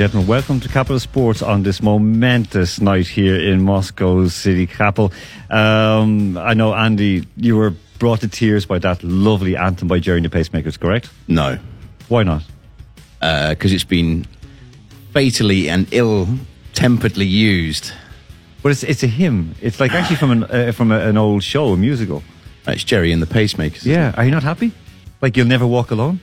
gentlemen, welcome to Capital Sports on this momentous night here in Moscow's city capital. Um, I know, Andy, you were brought to tears by that lovely anthem by Gerry and the Pacemakers, correct? No, Why not? because it's been fatally and ill-temperedly used. But it's it's a hymn. It's like actually from an uh, from a, an old show, a musical. It's Gerry and the Pacemakers. Yeah, are you not happy? Like you'll never walk alone?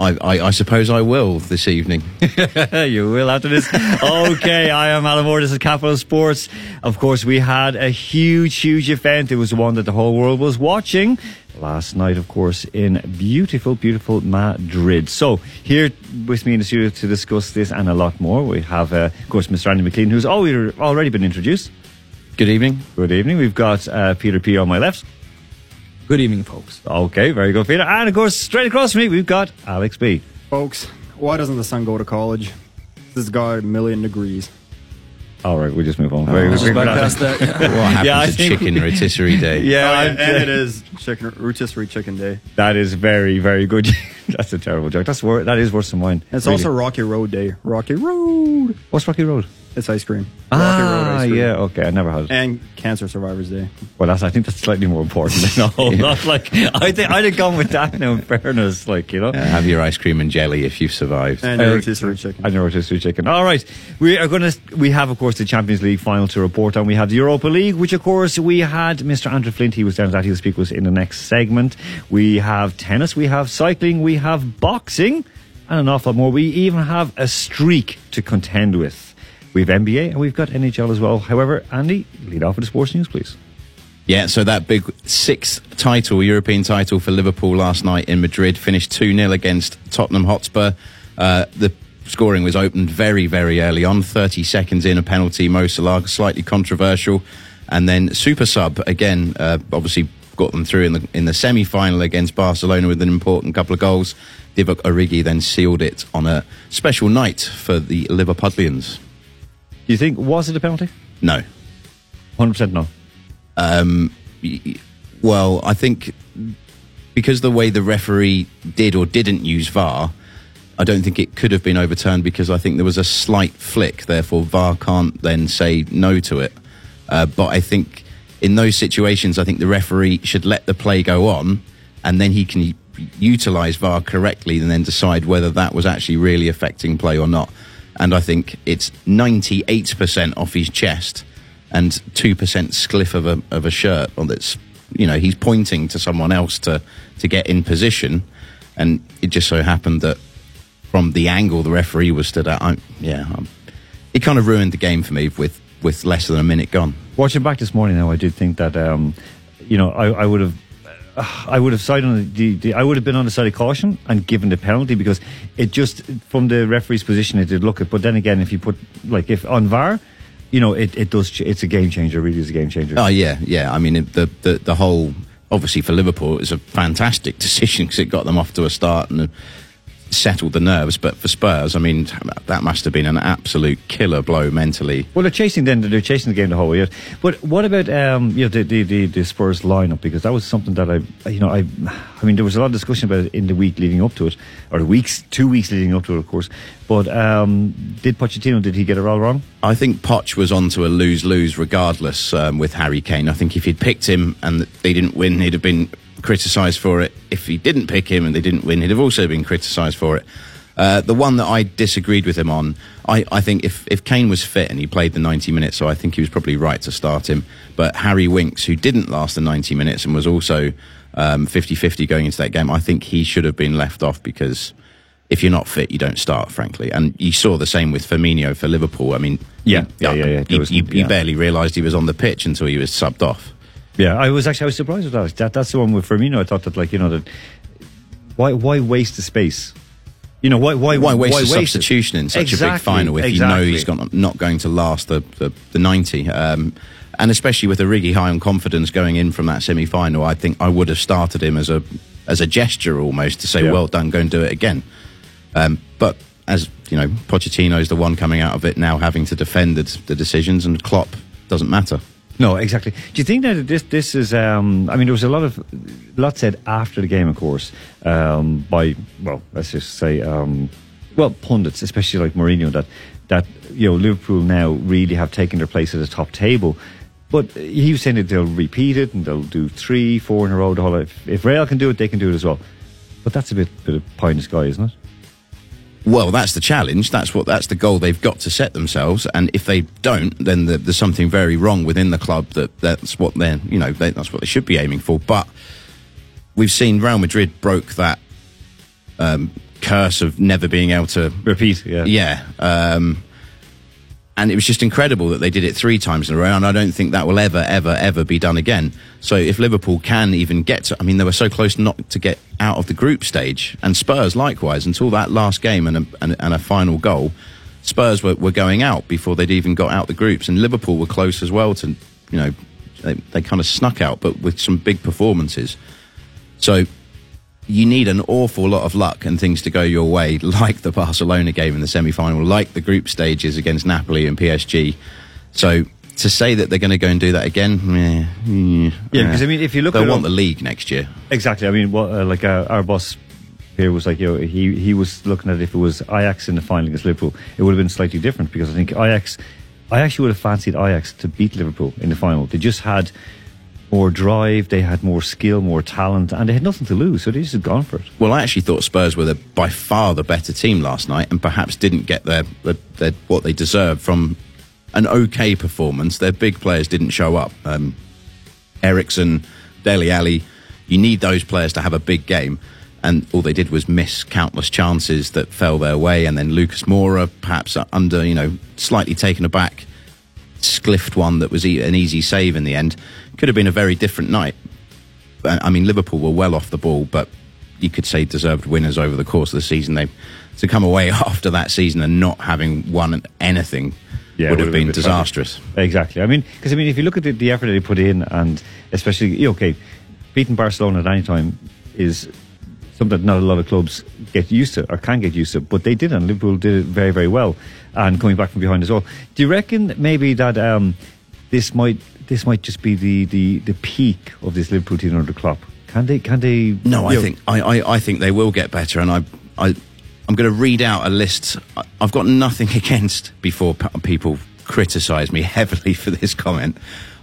I, I, I suppose I will this evening. you will after this. okay, I am Alan Moore. This is Capital Sports. Of course, we had a huge, huge event. It was the one that the whole world was watching last night, of course, in beautiful, beautiful Madrid. So, here with me in the studio to discuss this and a lot more, we have, uh, of course, Mr. Andy McLean, who's already, already been introduced. Good evening. Good evening. We've got uh, Peter P on my left. Good evening, folks. Okay, very good, Peter. And of course, straight across from me, we've got Alex B. Folks, why doesn't the sun go to college? This has got a million degrees. All right, we'll just move on. Oh, very Let's good. just bypass that. What happened Yeah, I to think- Chicken Rotisserie Day? Yeah, Oh, I- and, and it is chicken rotisserie chicken day. That is very, very good. That's a terrible joke. That's wor- that is worse than mine. It's Really. also Rocky Road Day. Rocky Road. what's Rocky Road? It's ice cream. Rocky Ah, Road ice cream. yeah. Okay, I never had it. And Cancer Survivors Day. Well, that's I think that's slightly more important than a whole lot. Like I think I'd have gone with that. Now, in fairness, like you know. Uh, have your ice cream and jelly if you've survived. And Uh, rotisserie chicken. I know rotisserie chicken. All right, we are going to. We have, of course, the Champions League final to report on. We have the Europa League, which, of course, we had Mr. Andrew Flint. He was down that. He'll speak with us in the next segment. We have tennis. We have cycling. We have boxing, and an awful lot more. We even have a streak to contend with. We have NBA and we've got NHL as well. However, Andy, lead off with the sports news, please. Yeah, so that big sixth title, European title for Liverpool last night in Madrid, finished 2 0 against Tottenham Hotspur. Uh, the scoring was opened very, very early on, 30 seconds in, a penalty, Mo Salah, slightly controversial. And then Super Sub, again, uh, obviously got them through in the, in the semi final against Barcelona with an important couple of goals. Divock Origi then sealed it on a special night for the Liverpudlians. Do you think was it a penalty? No. Hundred percent no. y- well, I think because the way the referee did or didn't use VAR, I don't think it could have been overturned because I think there was a slight flick. Therefore, VAR can't then say no to it. Uh, but I think in those situations, I think the referee should let the play go on, and then he can utilize VAR correctly, and then decide whether that was actually really affecting play or not. And I think it's 98% off his chest and 2% spliff of a, of a shirt that's, you know, he's pointing to someone else to, to get in position. And it just so happened that from the angle the referee was stood at, I'm, yeah, I'm, it kind of ruined the game for me with, with less than a minute gone. Watching back this morning, though, I did think that um, you know I, I would have. I would have sided on the, the. I would have been on the side of caution and given the penalty because it just from the referee's position it did look it. But then again, if you put like if on VAR, you know it, it does. It's a game changer. Really, is a game changer. Oh yeah, yeah. I mean, the the the whole obviously for Liverpool it was a fantastic decision because it got them off to a start and settled the nerves. But for Spurs, I mean, that must have been an absolute killer blow mentally. Well, they're chasing then. They're chasing the game the whole way. But what about um, you know the, the, the, the Spurs lineup? Because that was something that I, you know, I, I mean, there was a lot of discussion about it in the week leading up to it, or the weeks, two weeks leading up to it, of course. But um, did Pochettino? Did he get it all wrong? I think Poch was on to a lose lose regardless um, with Harry Kane. I think if he'd picked him and they didn't win, he'd have been criticised for it. If he didn't pick him and they didn't win, he'd have also been criticised for it. Uh, the one that I disagreed with him on, I, I think if, if Kane was fit and he played the 90 minutes, so I think he was probably right to start him. But Harry Winks, who didn't last the 90 minutes and was also 50 50 going into that game, I think he should have been left off because if you're not fit, you don't start, frankly. And you saw the same with Firmino for Liverpool. I mean, Yeah, yeah, yeah, yeah. You, was- you, you yeah. barely realised he was on the pitch until he was subbed off. Yeah, I was actually I was surprised with that. that that's the one with Firmino. I thought that like you know that why why waste the space? You know why why Why waste a it? substitution in such a big final if you know he's got, not going to last the, the, the 90? Um, and especially with a Origi high on confidence going in from that semi final, I think I would have started him as a as a gesture almost to say, Yeah. well done, go and do it again. Um, but as you know, Pochettino's the one coming out of it now having to defend the, the decisions, and Klopp doesn't matter. No, exactly. Do you think that this this is? Um, I mean, there was a lot of lot said after the game, of course, um, by well, let's just say, um, well, pundits, especially like Mourinho, that that you know Liverpool now really have taken their place at the top table. But he was saying that they'll repeat it and they'll do three, four in a row. The whole if, if Real can do it, they can do it as well. But that's a bit bit of pie in the sky, isn't it? Well, that's the challenge. That's what that's the goal they've got to set themselves. And if they don't, then the, there's something very wrong within the club. That that's what they're you know they, that's what they should be aiming for. But we've seen Real Madrid broke that um, curse of never being able to Repeat, yeah. yeah. Um, and it was just incredible that they did it three times in a row, and I don't think that will ever, ever, ever be done again. So if Liverpool can even get to, I mean, they were so close not to get out of the group stage, and Spurs likewise, until that last game and a, and, and a final goal, Spurs were, were going out before they'd even got out the groups, and Liverpool were close as well to, you know, they, they kind of snuck out, but with some big performances. So you need an awful lot of luck and things to go your way, like the Barcelona game in the semi final, like the group stages against Napoli and PSG. So to say that they're going to go and do that again, mm, Yeah, because I mean, if you look it want all- the league next year. Exactly. I mean, what, uh, like uh, our boss here was like, you know, he he was looking at if it was Ajax in the final against Liverpool, it would have been slightly different because I think Ajax, I actually would have fancied Ajax to beat Liverpool in the final. They just had more drive, they had more skill, more talent, and they had nothing to lose, so they just had gone for it. Well, I actually thought Spurs were the, by far the better team last night, and perhaps didn't get their, their, their what they deserved from an okay performance. Their big players didn't show up. Um, Eriksen, Dele Alli, you need those players to have a big game. And all they did was miss countless chances that fell their way. And then Lucas Moura, perhaps under, you know, slightly taken aback, spliffed one that was an easy save in the end. Could have been a very different night. Uh, I mean, Liverpool were well off the ball, but you could say deserved winners over the course of the season. They to come away after that season and not having won anything Yeah, would have would been been disastrous. Exactly. I mean, because I mean, if you look at the, the effort that they put in, and especially okay, beating Barcelona at any time is something that not a lot of clubs get used to or can get used to. But they did, and Liverpool did it very, very well, and coming back from behind as well. Do you reckon maybe that um, this might this might just be the, the, the peak of this Liverpool team under Klopp? Can they? Can they? No, I know, think I, I, I think they will get better, and I I I'm going to read out a list. I've got nothing against before people criticise me heavily for this comment.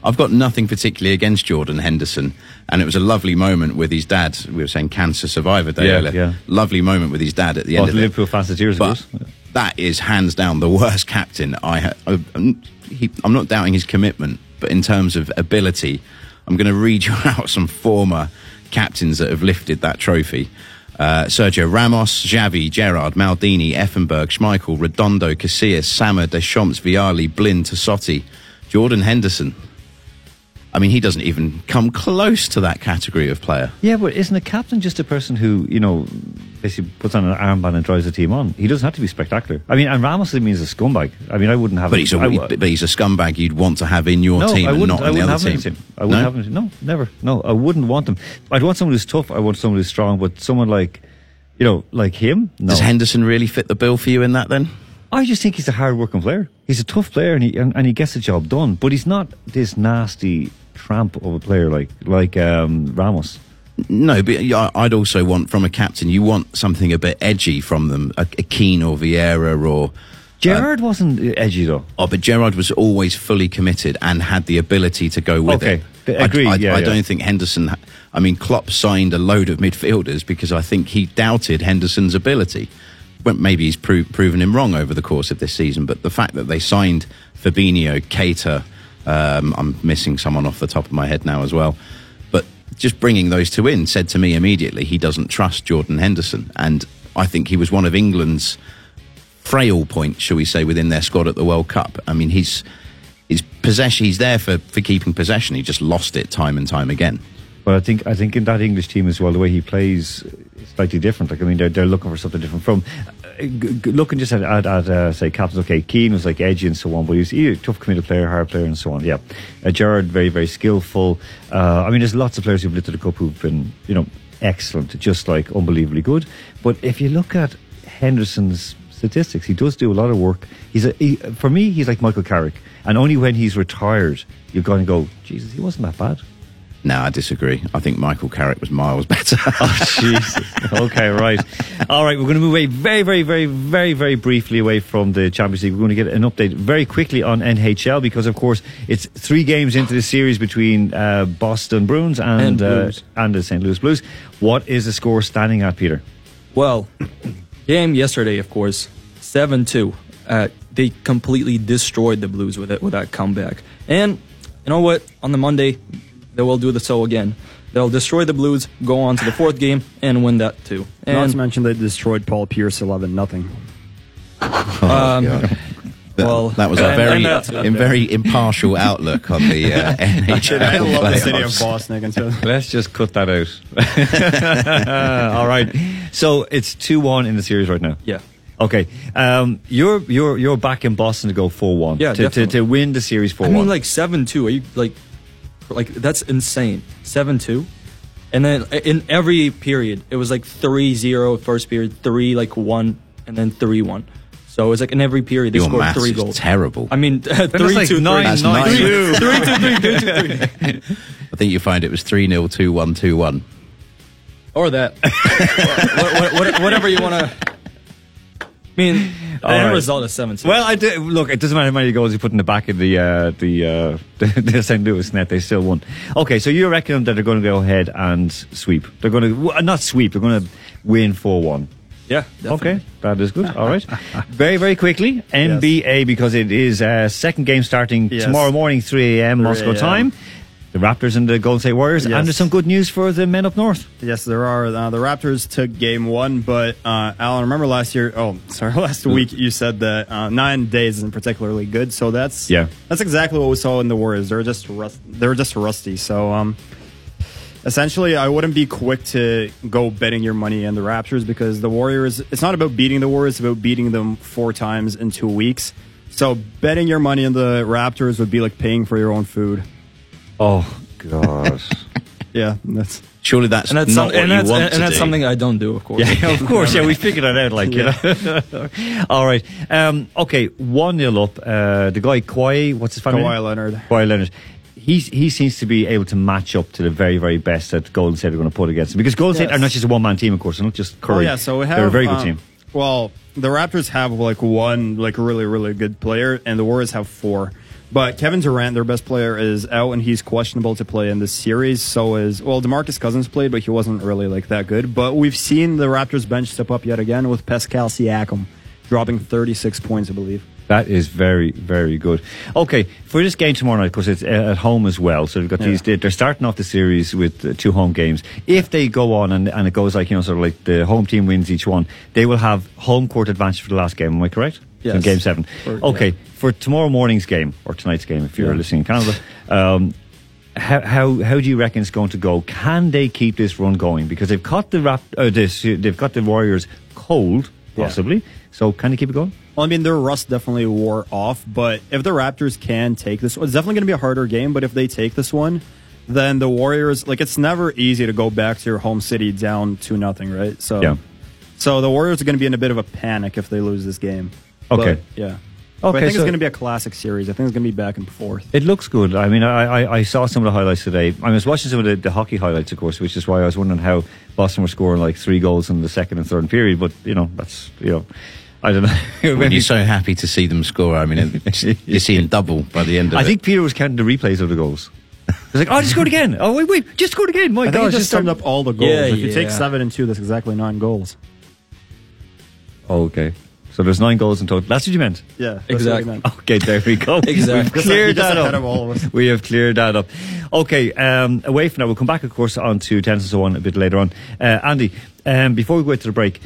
I've got nothing particularly against Jordan Henderson, and it was a lovely moment with his dad. We were saying Cancer Survivor Day Yeah, earlier. yeah. Lovely moment with his dad at the Oh, end of the it. Liverpool fans, But course. that is hands down the worst captain I ha- I- I'm, he, I'm not doubting his commitment, but in terms of ability, I'm going to read you out some former captains that have lifted that trophy. Uh, Sergio Ramos, Xavi, Gerrard, Maldini, Effenberg, Schmeichel, Redondo, Casillas, Sammer, Deschamps, Vialli, Blin, Tassotti, Jordan Henderson. I mean, he doesn't even come close to that category of player. Yeah, but isn't a captain just a person who, you know, basically puts on an armband and drives the team on? He doesn't have to be spectacular. I mean, and Ramos to me is a scumbag. I mean, I wouldn't have But him- he's a I but he's a scumbag you'd want to have in your no, team and wouldn't, in the other have him in team. team. I wouldn't No? have him. No, never. No, I wouldn't want him. I'd want someone who's tough. I want someone who's strong. But someone like you know, like him. No. Does Henderson really fit the bill for you in that then? I just think he's a hard working player. He's a tough player and he and, and he gets the job done. But he's not this nasty tramp of a player like like um, Ramos. No, but I- I'd also want from a captain, you want something a bit edgy from them, a, a Keane or Vieira or. Gerrard wasn't edgy though. Oh, but Gerrard was always fully committed and had the ability to go with Okay. it. I- agree, I, yeah, I yeah. don't think Henderson. I mean, Klopp signed a load of midfielders because I think he doubted Henderson's ability. Well, maybe he's pro- proven him wrong over the course of this season, but the fact that they signed Fabinho, Keita, um, I'm missing someone off the top of my head now as well, but just bringing those two in said to me immediately he doesn't trust Jordan Henderson, and I think he was one of England's frail points, shall we say, within their squad at the World Cup. I mean, he's his possession. He's there for, for keeping possession. He just lost it time and time again. But I think I think in that English team as well, the way he plays is slightly different. Like I mean, they're they're looking for something different from looking just at at, at uh, say captains. Okay, Keane was like edgy and so on, but he's he, a tough committed player, hard player, and so on. Yeah, uh, Gerrard very very skillful. Uh, I mean, there's lots of players who've lifted the cup who've been you know excellent, just like unbelievably good. But if you look at Henderson's statistics, he does do a lot of work. He's a he, for me, he's like Michael Carrick, and only when he's retired, you're going to go, Jesus, he wasn't that bad. No, I disagree. I think Michael Carrick was miles better. Oh, Jesus. okay, right. All right, we're going to move away very, very, very, very, very briefly away from the Champions League. We're going to get an update very quickly on NHL because, of course, it's three games into the series between uh, Boston Bruins and, And uh, and the St. Louis Blues. What is the score standing at, Peter? Well, game yesterday, of course, seven two. Uh, they completely destroyed the Blues with it with that comeback. And you know what? On the Monday, they will do the so again. They'll destroy the Blues, go on to the fourth game, and win that too. Not And to mention they destroyed Paul Pierce 11 nothing. um, That- well, that was a very, and that's- in very impartial outlook on the uh, NHL I love the city of. Boston against it. Let's just cut that out. All right. So it's 2 1 in the series right now. yeah. Okay, um, you're you're you're back in Boston to go four one. Yeah, to, to to win the series four one. I one. mean, like seven two. Are you like, like that's insane. Seven two, and then uh, in every period it was like 3-0 first period, three like one, and then three one. So it was like in every period they Your scored maths three is goals. terrible. I mean, Then three it's like two nine, three. That's nine, nine. two. Three, two, three, two, two, three. I think you find it was 3 0, 2 1, 2 1. or that. what, what, what, whatever you want to. I mean, the end right. result is seven. Well, I do, look. It doesn't matter how many goals you put in the back of the uh, the, uh, the the St. Louis net; they still won. Okay, so you reckon that they're going to go ahead and sweep? They're going to not sweep. They're going to win four one. yeah, definitely. Okay, that is good. All right. very, very quickly, NBA because it is uh, second game starting Yes. tomorrow morning, 3 a.m. 3 Moscow time. The Raptors and the Golden State Warriors, Yes. and there's some good news for the men up north. Yes, there are. Uh, the Raptors took game one, but uh, Alan, remember last year? Oh, sorry, last week you said that uh, nine days isn't particularly good. So that's Yeah. that's exactly what we saw in the Warriors. They're just rust, they're just rusty. So um, essentially, I wouldn't be quick to go betting your money in the Raptors because the Warriors. It's not about beating the Warriors; it's about beating them four times in two weeks. So betting your money in the Raptors would be like paying for your own food. Oh God. Yeah, that's Surely that's, And that's, not some, what and you that's, want and to that's do. something I don't do, of course. Yeah, of course. Yeah, we figured that out. Like, you know. All right. Um, okay, one nil up. Uh, the guy Kawhi, what's his family? Kawhi name? Leonard. Kawhi Leonard. He's, he seems to be able to match up to the very, very best that Golden State are going to put against him. Because Golden State are not just a one man team, of course. They're not just Curry. Oh yeah, so we have. They're a very good um, team. Well, the Raptors have like one like really really good player, and the Warriors have four. But Kevin Durant, their best player, is out, and he's questionable to play in this series. So is well, Demarcus Cousins played, but he wasn't really like that good. But we've seen the Raptors bench step up yet again with Pascal Siakam dropping 36 points, I believe. That is very, very good. Okay, for this game tomorrow night, because it's uh, at home as well, so they've got Yeah. these. They're starting off the series with two home games. If they go on and, and it goes like you know, sort of like the home team wins each one, they will have home court advantage for the last game. Am I correct? Yes. In game seven. Okay, yeah. for tomorrow morning's game or tonight's game, if you're Yeah. listening in Canada. Um, how, how how do you reckon it's going to go? Can they keep this run going? Because they've caught the rap, uh, this, they've got the Warriors cold, Yeah. possibly. So can they keep it going? Well, I mean, their rust definitely wore off, but if the Raptors can take this it's definitely going to be a harder game, but if they take this one, then the Warriors, like, it's never easy to go back to your home city down to nothing, right? So, Yeah. So the Warriors are going to be in a bit of a panic if they lose this game. Okay. But, yeah. But Okay, I think so- it's going to be a classic series. I think it's going to be back and forth. It looks good. I mean, I, I, I saw some of the highlights today. I was watching some of the, the hockey highlights, of course, which is why I was wondering how Boston were scoring like three goals in the second and third period. But you know, that's you know, I don't know. When you're so happy to see them score, I mean, you're seeing double by the end of it. I it. think Peter was counting the replays of the goals. He's like, oh, just scored again. Oh, wait, wait, just scored again. My I God, it just just summed up all the goals. Yeah, if you take seven and two, that's exactly nine goals. Oh, okay. So there's nine goals in total. That's what you meant. Yeah, Exactly. Meant. Okay, there we go. Exactly. We've cleared that up. of all of us. We have cleared that up. Okay, um, away from that, we'll come back, of course, on to tennis and so on a bit later on. Uh, Andy, um, before we go to the break,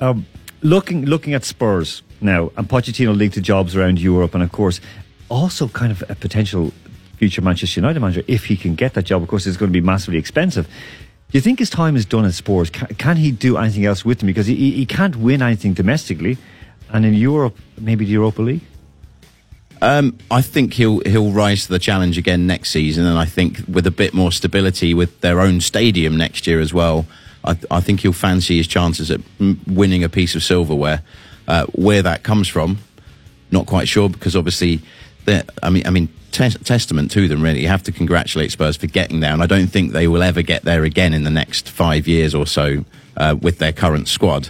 um, looking looking at Spurs now and Pochettino linked to jobs around Europe, and of course, also kind of a potential future Manchester United manager if he can get that job. Of course, it's going to be massively expensive. Do you think his time is done at Spurs? Can, can he do anything else with them? Because he, he he can't win anything domestically, and in Europe, maybe the Europa League. Um, I think he'll he'll rise to the challenge again next season, and I think with a bit more stability with their own stadium next year as well, I, I think he'll fancy his chances at winning a piece of silverware. Uh, where that comes from, not quite sure because obviously, I mean, I mean, tes- testament to them really. You have to congratulate Spurs for getting there, and I don't think they will ever get there again in the next five years or so uh, with their current squad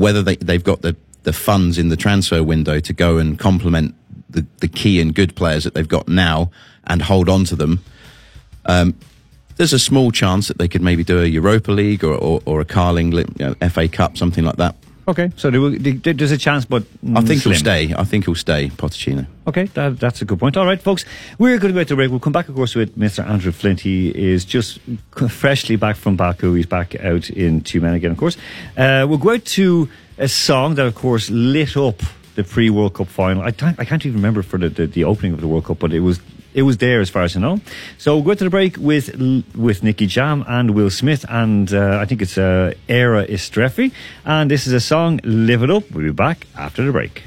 whether they, they've got the, the funds in the transfer window to go and complement the, the key and good players that they've got now and hold on to them. Um, there's a small chance that they could maybe do a Europa League or, or, or a Carling you know, FA Cup, something like that. Okay, so there will, there's a chance, but I think slim. he'll stay. I think he'll stay, Pochettino. Okay, that, that's a good point. All right, folks, we're going to go to break. We'll come back, of course, with Mr. Andrew Flint. He is just freshly back from Baku. He's back out in Tyumen again, of course. Uh, we'll go out to a song that, of course, lit up the pre-World Cup final. I can't, I can't even remember for the, the, the opening of the World Cup, but it was it was there as far as I know. So we'll go to the break with with Nicky Jam and Will Smith, and uh, I think it's uh, Era Istrefi. And this is a song, Live It Up. We'll be back after the break.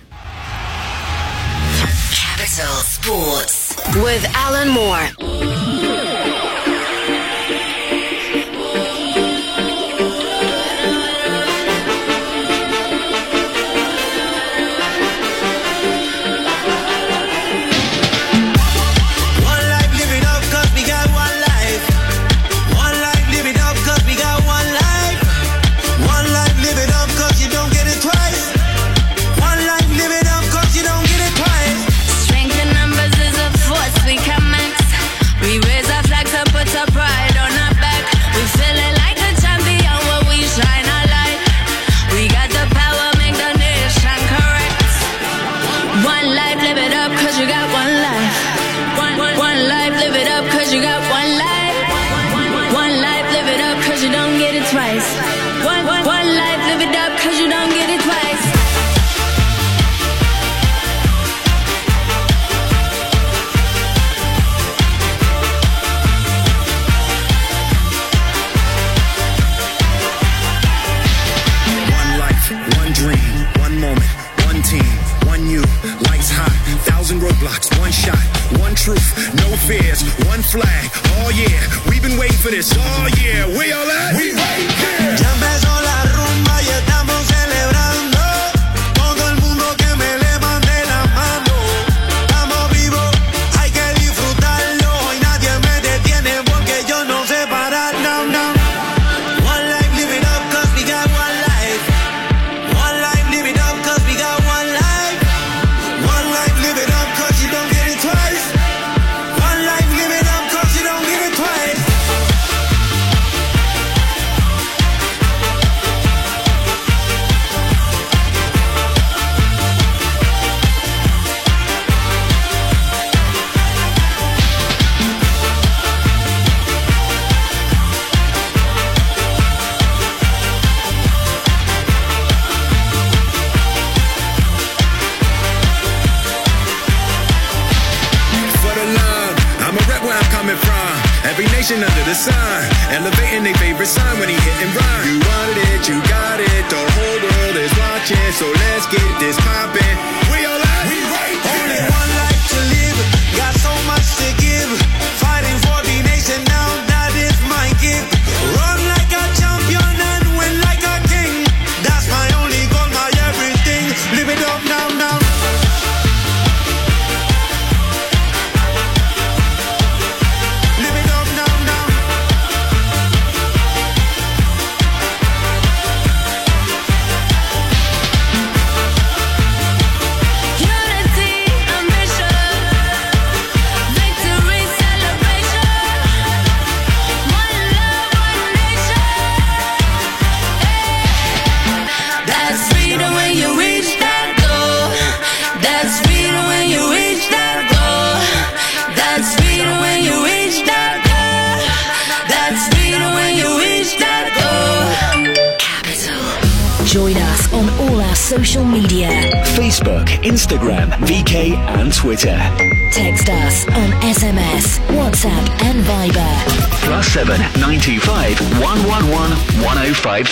Capital Sports. With Alan Moore. This. Oh yeah, we all at?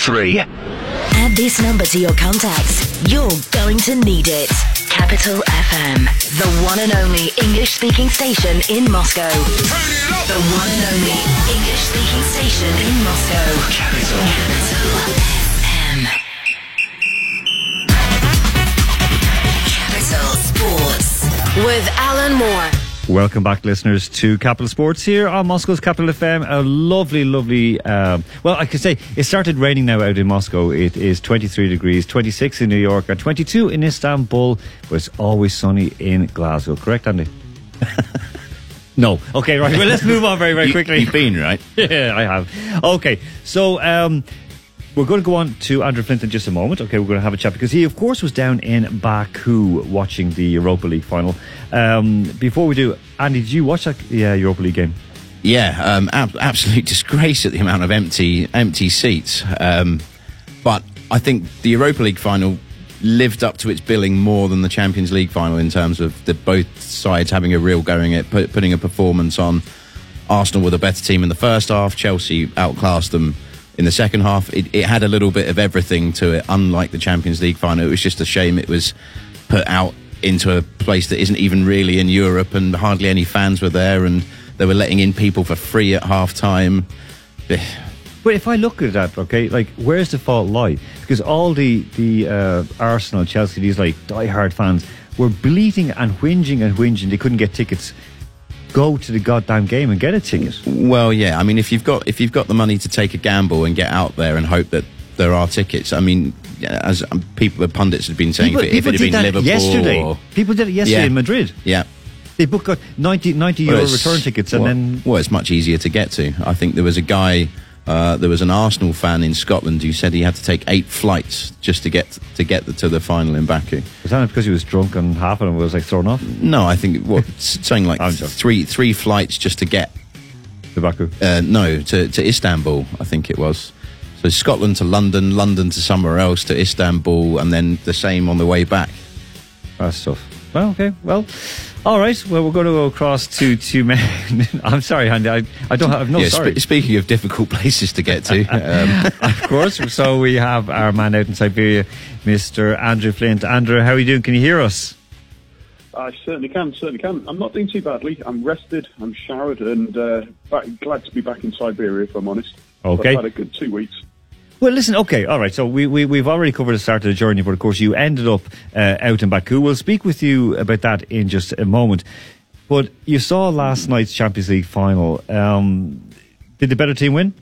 Three. Add this number to your contacts. You're going to need it. Capital FM, the one and only English speaking station in Moscow. The one and only English speaking station in Moscow. Capital. Capital FM. Capital Sports. With Alan Moore. Welcome back, listeners, to Capital Sports here on Moscow's Capital FM. A lovely, lovely. Um, well, I could say it started raining now out in Moscow. It is 23 degrees, 26 in New York, and 22 in Istanbul, but it's always sunny in Glasgow. Correct, Andy? no. Okay, right. Well, let's move on very, very quickly. you've been, right? yeah, I have. Okay, so um, we're going to go on to Andrew Flint in just a moment. Okay, we're going to have a chat because he, of course, was down in Baku watching the Europa League final. Um, before we do, Andy, did you watch that yeah, Europa League game? Yeah, um, ab- absolute disgrace at the amount of empty empty seats. Um, but I think the Europa League final lived up to its billing more than the Champions League final in terms of the both sides having a real going at put, putting a performance on. Arsenal were the better team in the first half. Chelsea outclassed them in the second half. It, it had a little bit of everything to it, unlike the Champions League final. It was just a shame it was put out into a place that isn't even really in Europe, and hardly any fans were there, and they were letting in people for free at half time. But if I look at that, okay, like where's the fault lie? Because all the the uh, Arsenal, Chelsea, these like diehard fans were bleating and whinging and whinging. They couldn't get tickets. Go to the goddamn game and get a ticket. Well, yeah. I mean, if you've got if you've got the money to take a gamble and get out there and hope that there are tickets, I mean, as um, people, the pundits have been saying, People, if it, if it had been Liverpool, yesterday. or- People did it yesterday Yeah. in Madrid. yeah. They booked got 90, 90 Well, euro return tickets and well, then well, it's much easier to get to. I think there was a guy, uh, there was an Arsenal fan in Scotland who said he had to take eight flights just to get to get the, to the final in Baku. was that because he was drunk and half of them was like thrown off No, I think what something like three three flights just to get to Baku. uh, no to, to Istanbul. I think it was. So Scotland to London, London to somewhere else to Istanbul, and then the same on the way back. That's tough. Well, okay. Well, all right. Well, we're going to go across to two men. I'm sorry, Andy. I, I don't have no yeah, sorry. spe- speaking of difficult places to get to, um, of course. So we have our man out in Siberia, Mr. Andrew Flint. Andrew, how are you doing? Can you hear us? I certainly can, certainly can. I'm not doing too badly. I'm rested, I'm showered, and uh, back, glad to be back in Siberia, if I'm honest. Okay. I've had a good two weeks. Well, listen, okay, all right. So we, we, we've already covered the start of the journey, but of course you ended up uh, out in Baku. We'll speak with you about that in just a moment. But you saw last night's Champions League final. Um, did the better team win?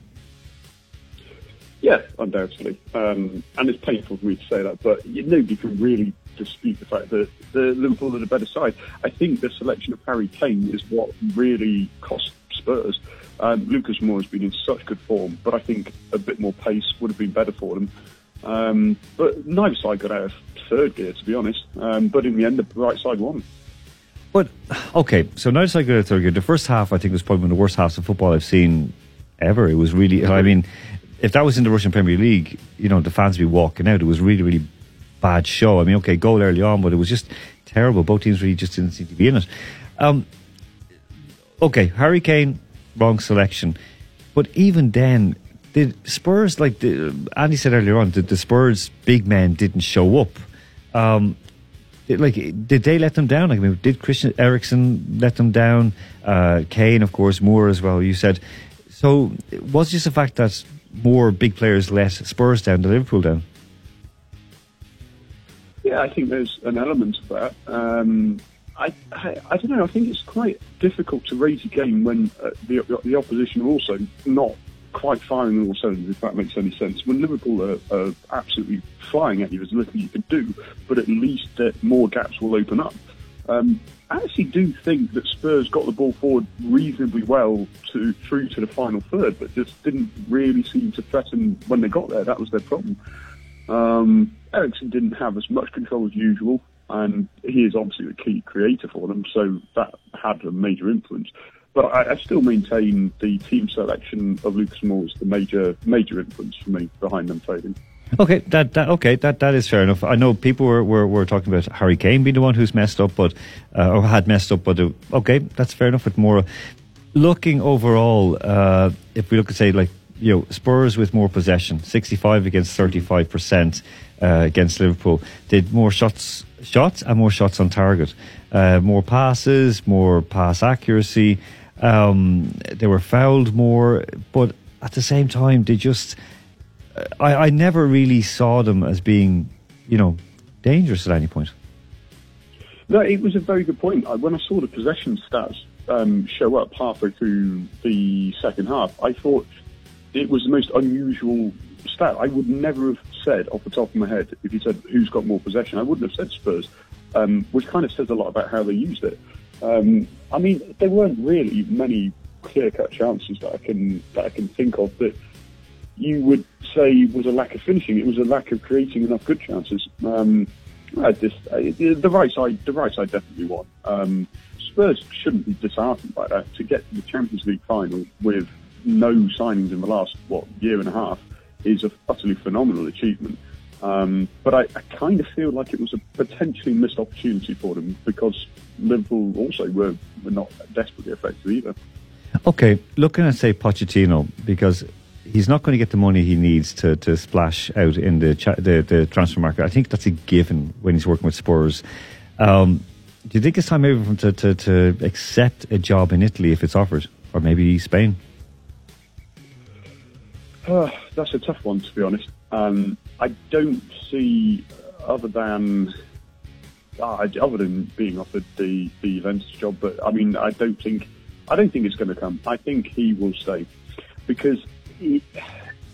Yeah, undoubtedly. Um, and it's painful for me to say that, but you, nobody can really dispute the fact that the Liverpool are the better side. I think the selection of Harry Kane is what really cost Spurs. Um, Lucas Moura has been in such good form, but I think a bit more pace would have been better for them. Um, but neither side got out of third gear, to be honest. Um, but in the end, the right side won. But okay, so now it's like a third gear. The first half, I think, was probably one of the worst halves of football I've seen ever. It was really, I mean, if that was in the Russian Premier League, you know, the fans would be walking out. It was really, really bad show. I mean, okay, goal early on, but it was just terrible. Both teams really just didn't seem to be in it. Um, okay, Harry Kane, wrong selection. But even then, did Spurs, like the, Andy said earlier on, did the Spurs big men didn't show up? Um, like, did they let them down? Like, I mean, did Christian Eriksen let them down? Uh, Kane, of course, Moore as well. You said so. Was just the fact that more big players let Spurs down than Liverpool down? Yeah, I think there's an element of that. Um, I, I, I don't know. I think it's quite difficult to raise a game when uh, the, the opposition are also not quite firing on all cylinders, if that makes any sense. When Liverpool are, are absolutely flying at you, there's little you can do, but at least more gaps will open up. Um, I actually do think that Spurs got the ball forward reasonably well to through to the final third, but just didn't really seem to threaten when they got there. That was their problem. Um, Eriksen didn't have as much control as usual, and he is obviously the key creator for them, so that had a major influence. But I, I still maintain the team selection of Lucas Moura is the major major influence for me behind them failing. Okay, that, that okay, that that is fair enough. I know people were, were, were talking about Harry Kane being the one who's messed up, but uh, or had messed up. But uh, okay, that's fair enough. But more looking overall, uh, if we look at say like you know Spurs with more possession, sixty-five against thirty-five percent uh, against Liverpool, did more shots shots and more shots on target, uh, more passes, more pass accuracy. Um, they were fouled more, but at the same time, they just I, I never really saw them as being, you know, dangerous at any point. No, it was a very good point. When I saw the possession stats um, show up halfway through the second half, I thought it was the most unusual stat. I would never have said off the top of my head if you said who's got more possession. I wouldn't have said Spurs, um, which kind of says a lot about how they used it. Um, I mean, there weren't really many clear-cut chances that I can that I can think of that you would say was a lack of finishing. It was a lack of creating enough good chances. Um, I just I, the right side, the right side definitely won. Um, Spurs shouldn't be disheartened by that. To get to the Champions League final with no signings in the last what year and a half is a utterly phenomenal achievement. Um, but I, I kind of feel like it was a potentially missed opportunity for them because Liverpool also were, were not desperately effective either. Okay, looking at say Pochettino because he's not going to get the money he needs to, to splash out in the, cha- the the transfer market. I think that's a given when he's working with Spurs. Um, do you think it's time maybe for him to, to, to accept a job in Italy if it's offered, or maybe Spain? Uh, that's a tough one, to be honest. Um, I don't see, other than uh, other than being offered the the Juventus job, but I mean, I don't think I don't think it's going to come. I think he will stay because he,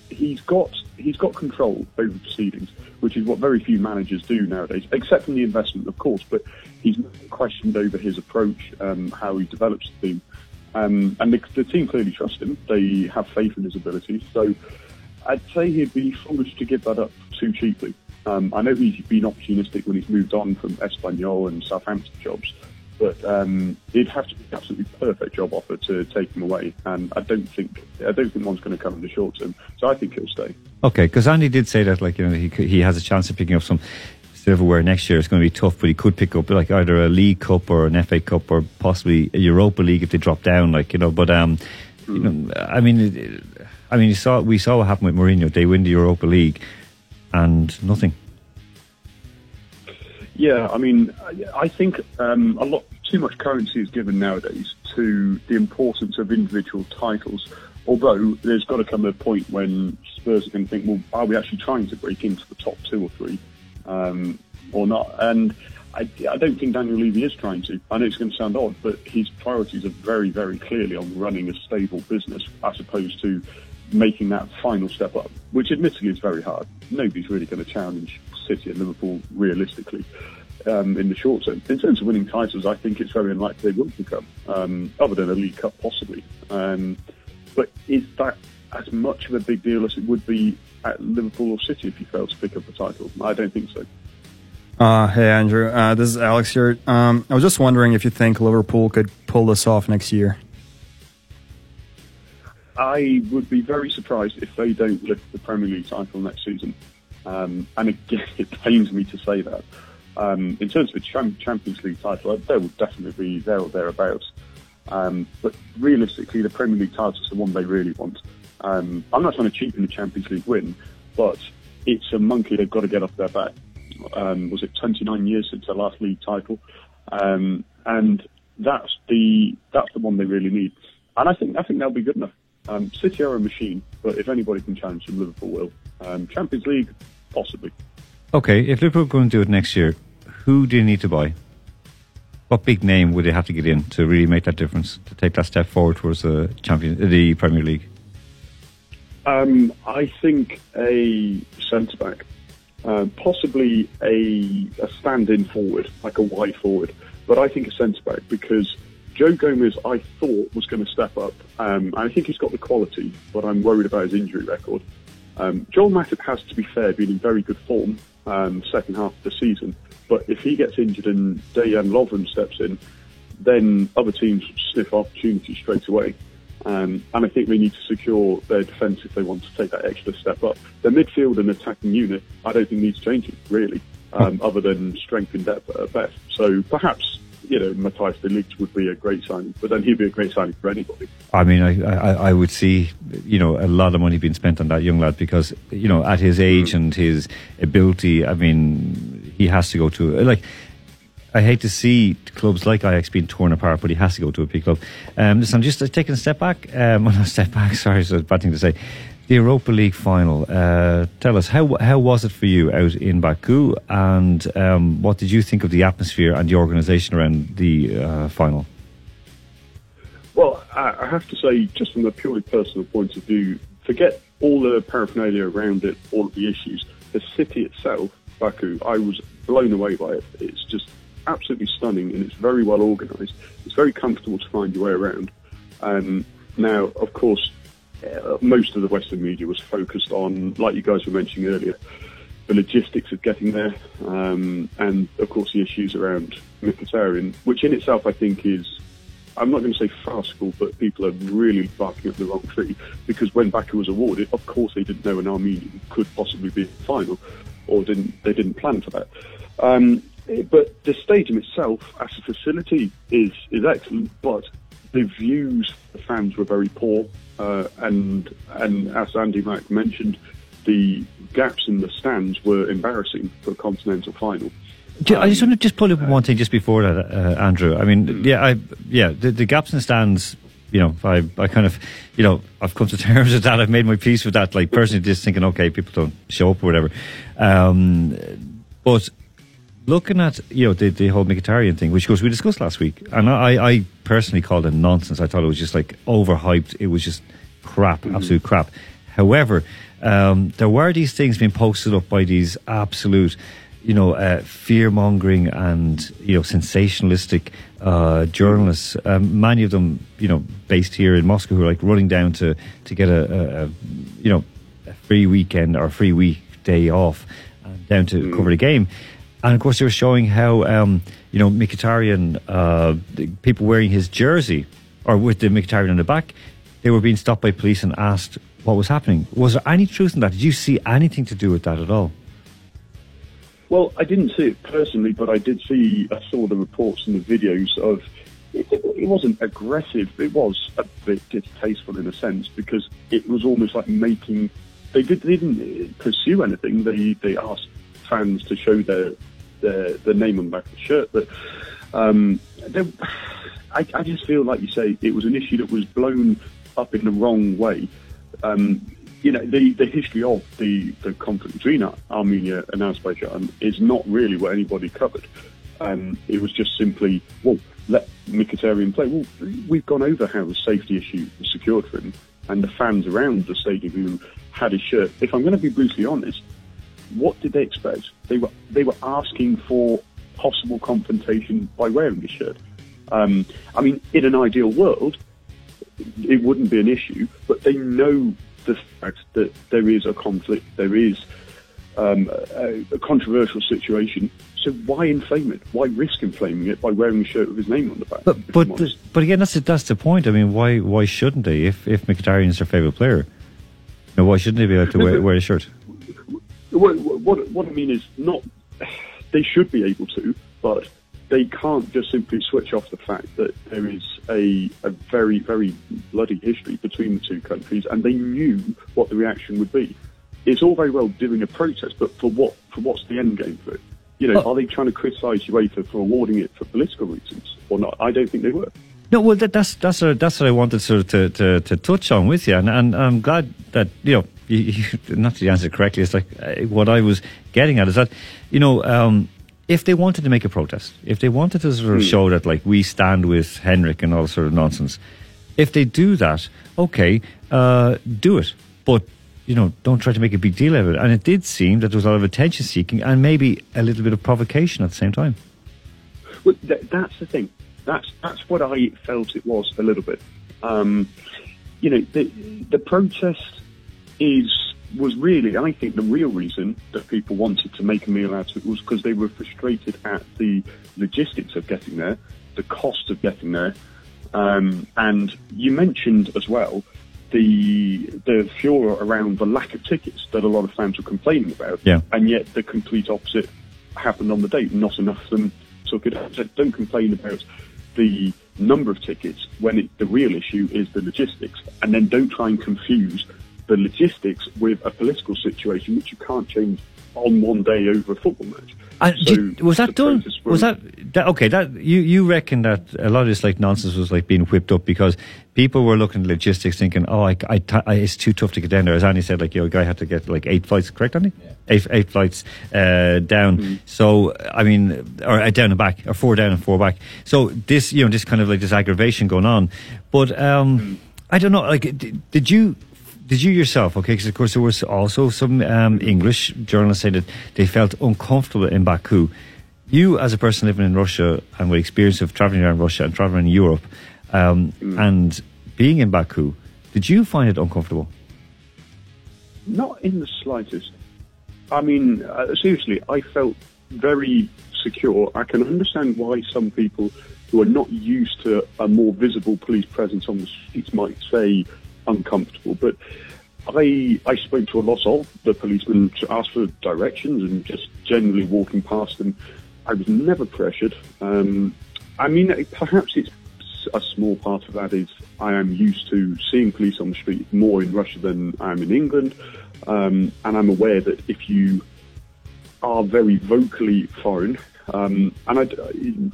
he's got he's got control over proceedings, which is what very few managers do nowadays, except from the investment, of course. But he's questioned over his approach, um, how he develops the team, um, and the, the team clearly trust him. They have faith in his abilities. So I'd say he'd be foolish to give that up too cheaply. Um, I know he's been opportunistic when he's moved on from Espanyol and Southampton jobs, but um, it'd have to be an absolutely perfect job offer to take him away, and I don't think I don't think one's going to come in the short term. So I think he'll stay. Okay, because Andy did say that, like you know, he he has a chance of picking up some silverware next year. It's going to be tough, but he could pick up like either a League Cup or an FA Cup or possibly a Europa League if they drop down. Like you know, but um, you know, I mean, I mean, you saw we saw what happened with Mourinho. They win the Europa League and nothing. Yeah, I mean, I- think um, a lot too much currency is given nowadays to the importance of individual titles. Although there's got to come a point when Spurs to think, well, are we actually trying to break into the top two or three, um, or not? And I, I don't think Daniel Levy is trying to. I know it's going to sound odd, but his priorities are very, very clearly on running a stable business as opposed to making that final step up, which admittedly is very hard. Nobody's really going to challenge City and Liverpool realistically um, in the short term. In terms of winning titles, I think it's very unlikely they will become, um, other than a League Cup possibly. Um, but is that as much of a big deal as it would be Liverpool or City if you fail to pick up the title? I don't think so. Uh, hey, Andrew. Uh, this is Alex here. Um, I was just wondering if you think Liverpool could pull this off next year. I would be very surprised if they don't lift the Premier League title next season. Um, and again, it pains me to say that. Um, in terms of the cham- Champions League title, they will definitely be there or thereabouts. Um, but realistically, the Premier League title is the one they really want. Um, I'm not trying to cheapen the Champions League win, but it's a monkey they've got to get off their back. Um, was it 29 years since their last league title? Um, and that's the that's the one they really need. And I think I think they'll be good enough. Um, City are a machine, but if anybody can challenge them, Liverpool will. Um, Champions League, possibly. Okay, if Liverpool are going to do it next year, who do you need to buy? What big name would they have to get in to really make that difference, to take that step forward towards the champion, the Premier League? Um, I think a centre back, uh, possibly a, a stand-in forward, like a wide forward, but I think a centre back because Joe Gomez, I thought was going to step up, um, I think he's got the quality, but I'm worried about his injury record. Um, Joel Matip has, to be fair, been in very good form um, second half of the season, but if he gets injured and Dejan Lovren steps in, then other teams sniff opportunity straight away. Um, and I think they need to secure their defence if they want to take that extra step up. Their midfield and attacking unit, I don't think needs changing, really, um, other than strength and depth at best. So perhaps, you know, Matthias de Ligt would be a great signing, but then he'd be a great signing for anybody. I mean, I, I, I would see, you know, a lot of money being spent on that young lad because, you know, at his age and his ability, I mean, he has to go to, like, I hate to see clubs like Ajax being torn apart, but he has to go to a big club. Um, listen, I'm just uh, taking a step back. Um, well, not a step back, sorry, it's a bad thing to say. The Europa League final. Uh, tell us, how, how was it for you out in Baku? And um, what did you think of the atmosphere and the organisation around the uh, final? Well, I I have to say, just from a purely personal point of view, forget all the paraphernalia around it, all of the issues. The city itself, Baku, I was blown away by it. It's just absolutely stunning and it's very well organised. It's very comfortable to find your way around. Um, now, of course, uh, most of the Western media was focused on, like you guys were mentioning earlier, the logistics of getting there, um, and of course the issues around Mkhitaryan, which in itself I think is I'm not going to say farcical, but people are really barking up the wrong tree because when Baku was awarded, of course they didn't know an Armenian could possibly be final, or didn't they didn't plan for that. Um, but the stadium itself, as a facility, is is excellent, but the views for the fans were very poor, uh, and and as Andy Mack mentioned, the gaps in the stands were embarrassing for a continental final. I just want to just pull up one thing just before that, uh, Andrew. I mean, yeah, I yeah, the, the gaps in stands. You know, I I kind of, you know, I've come to terms with that. I've made my peace with that. Like personally, just thinking, okay, people don't show up or whatever. Um, but looking at you know the, the whole Mkhitaryan thing, which of course we discussed last week, and I, I personally called it nonsense. I thought it was just like overhyped. It was just crap, absolute crap. However, um, there were these things being posted up by these absolute, you know, uh, fear mongering and you know sensationalistic uh, journalists. Um, many of them, you know, based here in Moscow, who are like running down to to get a, a, a you know a free weekend or a free weekday off uh, down to cover the game. And of course, they were showing how um, you know Mkhitaryan, uh, people wearing his jersey or with the Mkhitaryan on the back, they were being stopped by police and asked what was happening. Was there any truth in that? Did you see anything to do with that at all? Well, I didn't see it personally, but I did see, I saw the reports and the videos of. It, wasn't aggressive. It was a bit distasteful in a sense because it was almost like making. They, did, they didn't pursue anything. They they asked fans to show their their name on the back of the shirt, but um, I, I just feel like you say it was an issue that was blown up in the wrong way. Um, you know, the, the history of the, the conflict between Armenia and Azerbaijan is not really what anybody covered. Um, it was just simply, well, let Mkhitaryan play. Well, we've gone over how the safety issue was secured for him, and the fans around the stadium who had his shirt. If I'm going to be brutally honest, what did they expect? They were they were asking for possible confrontation by wearing his shirt. Um, I mean, in an ideal world, it wouldn't be an issue, but they know the fact that there is a conflict, there is um, a, a controversial situation. So why inflame it? Why risk inflaming it by wearing a shirt with his name on the back? But but the, but again, that's the, that's the point. I mean, why why shouldn't they? If if is their favourite player, you know, why shouldn't they be able to wear, wear a shirt? What, what, what I mean is not. They should be able to, but they can't just simply switch off the fact that there is a, a very, very bloody history between the two countries, and they knew what the reaction would be. It's all very well doing a protest, but for what? For what's the end game for it? You know, are they trying to criticise UEFA for awarding it for political reasons or not? I don't think they were. No, well, that, that's that's what, that's what I wanted sort of to, to, to touch on with you, and, and I'm glad that you know, you, you, not to answer correctly. It's like uh, what I was getting at is that you know, um, if they wanted to make a protest, if they wanted to sort of show that like we stand with Henrik and all sort of nonsense, if they do that, okay, uh, do it, but you know, don't try to make a big deal out of it. And it did seem that there was a lot of attention seeking and maybe a little bit of provocation at the same time. Well, th- that's the thing. That's that's what I felt it was a little bit. Um, you know, the the protest is was really, I think, the real reason that people wanted to make a meal out of it was because they were frustrated at the logistics of getting there, the cost of getting there, Um, and you mentioned as well the the furor around the lack of tickets that a lot of fans were complaining about. Yeah. And yet the complete opposite happened on the day. Not enough of them took it. So don't complain about the number of tickets when it, the real issue is the logistics. And then don't try and confuse the logistics with a political situation which you can't change on one day over a football match. And So did- was that done? Was that, that okay? That you you reckon that a lot of this like nonsense was like being whipped up because people were looking at logistics, thinking, "Oh, I, I, I it's too tough to get down there." As Annie said, like you know, a guy had to get like eight flights, correct, Annie? Eight eight flights uh, down. Mm-hmm. So I mean, or uh, down and back, or four down and four back. So this you know this kind of like this aggravation going on, but um, Mm. I don't know. Like, did, did you? Did you yourself, okay, because of course there was also some um, English journalists saying that they felt uncomfortable in Baku. You, as a person living in Russia and with experience of traveling around Russia and traveling in Europe um, and being in Baku, did you find it uncomfortable? Not in the slightest. I mean, uh, seriously, I felt very secure. I can understand why some people who are not used to a more visible police presence on the streets might say uncomfortable, but I I spoke to a lot of the policemen to ask for directions and just generally walking past them. I was never pressured. Um, I mean, perhaps it's a small part of that is I am used to seeing police on the street more in Russia than I am in England, um, and I'm aware that if you are very vocally foreign, um, and I,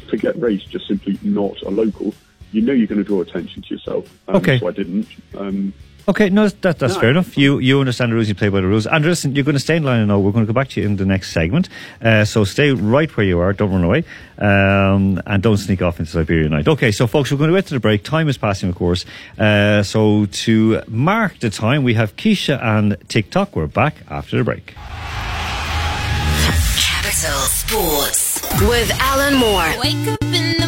forget race, just simply not a local, you know you're going to draw attention to yourself. Um, Okay. So I didn't. Um, Okay, no, that, that's No. fair enough. You you understand the rules, you play by the rules. And listen, you're going to stay in line and know we're going to go back to you in the next segment. Uh, so stay right where you are, don't run away, um, and don't sneak off into Siberia night. Okay, so folks, we're going to get to the break. Time is passing, of course. Uh, so to mark the time, we have Kesha and TikTok. We're back after the break. Capital Sports with Alan Moore. Wake up in the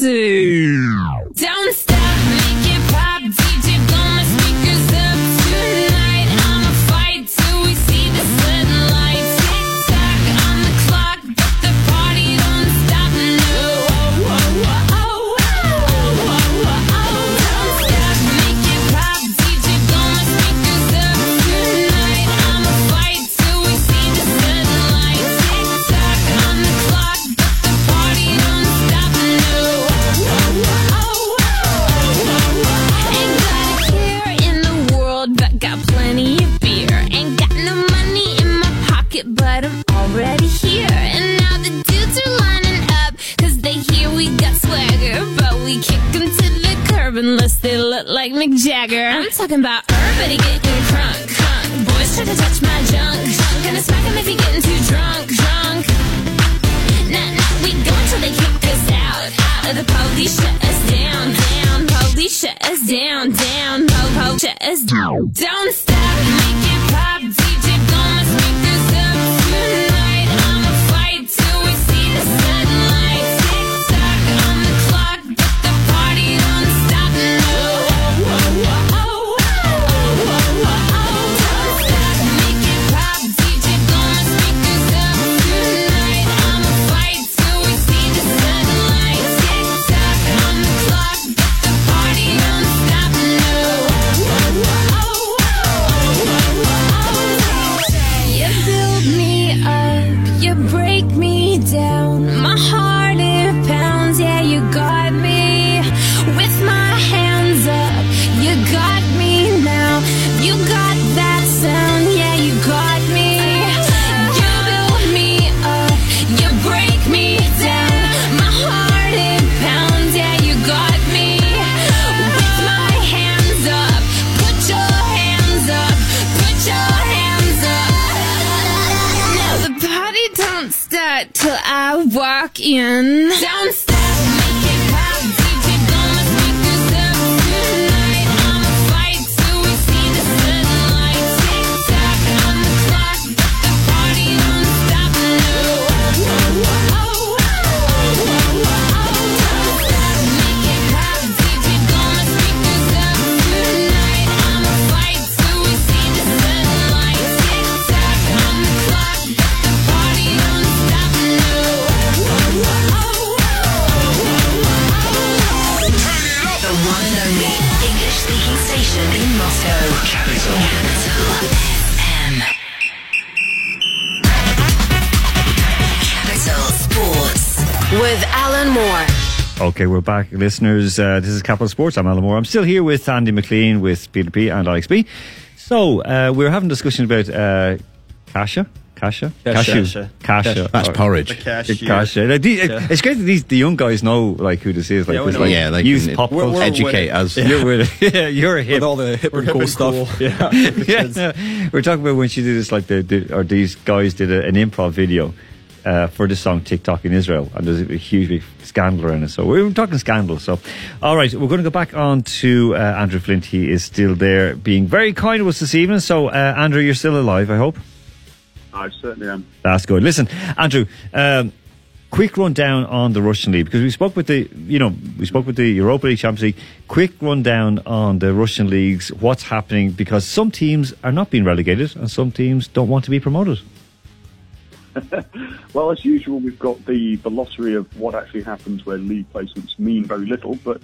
Don't stop, talking about. Everybody getting Okay, we're back, listeners. Uh, this is Capital Sports. I'm Alan Moore. I'm still here with Andy McLean, with Peter P and Alex B. So, uh, we were having a discussion about uh, Kasha. Kasha? Cashew. Cashew. Kasha. That's porridge. The Kasha. Yeah. It's great that these the young guys know like who this is. Like, Yeah, this, like, Yeah, they youth can pop We're- culture. we're Educate with- us. You're with. Yeah, you're a hip. With all the hip We're and hip cool and stuff. cool. Yeah. yeah, we're talking about when she did this, like the, the or these guys did a, an improv video uh, for the song TikTok in Israel, and there's a, huge big scandal around it. So we're talking scandal. So, all right, we're going to go back on to uh, Andrew Flint. He is still there, being very kind to us this evening. So, uh, Andrew, you're still alive, I hope. I certainly am. That's good. Listen, Andrew. Um, quick rundown on the Russian league because we spoke with the, you know, we spoke with the Europa League, Champions League. Quick rundown on the Russian leagues. What's happening because some teams are not being relegated and some teams don't want to be promoted. Well, as usual, we've got the, lottery of what actually happens where league placements mean very little. But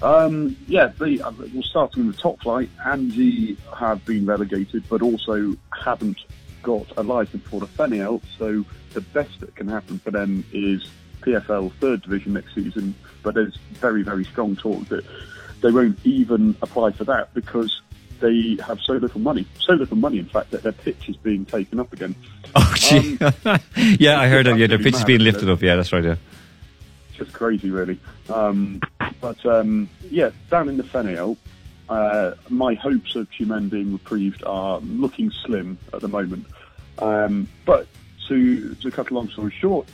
um, yeah, the, uh, we'll start in the top flight. Anzhi have been relegated, but also haven't got a license for the FNL. So the best that can happen for them is PFL third division next season. But there's very, very strong talk that they won't even apply for that because they have so little money. So little money, in fact, that their pitch is being taken up again. Oh, gee. yeah, I heard that. Yeah, their pitch is being lifted up. Yeah, that's right. Yeah. just crazy, really. Um, but um, yeah, down in the FNL, uh, my hopes of Tyumen being reprieved are looking slim at the moment. Um, but to to cut a long story short,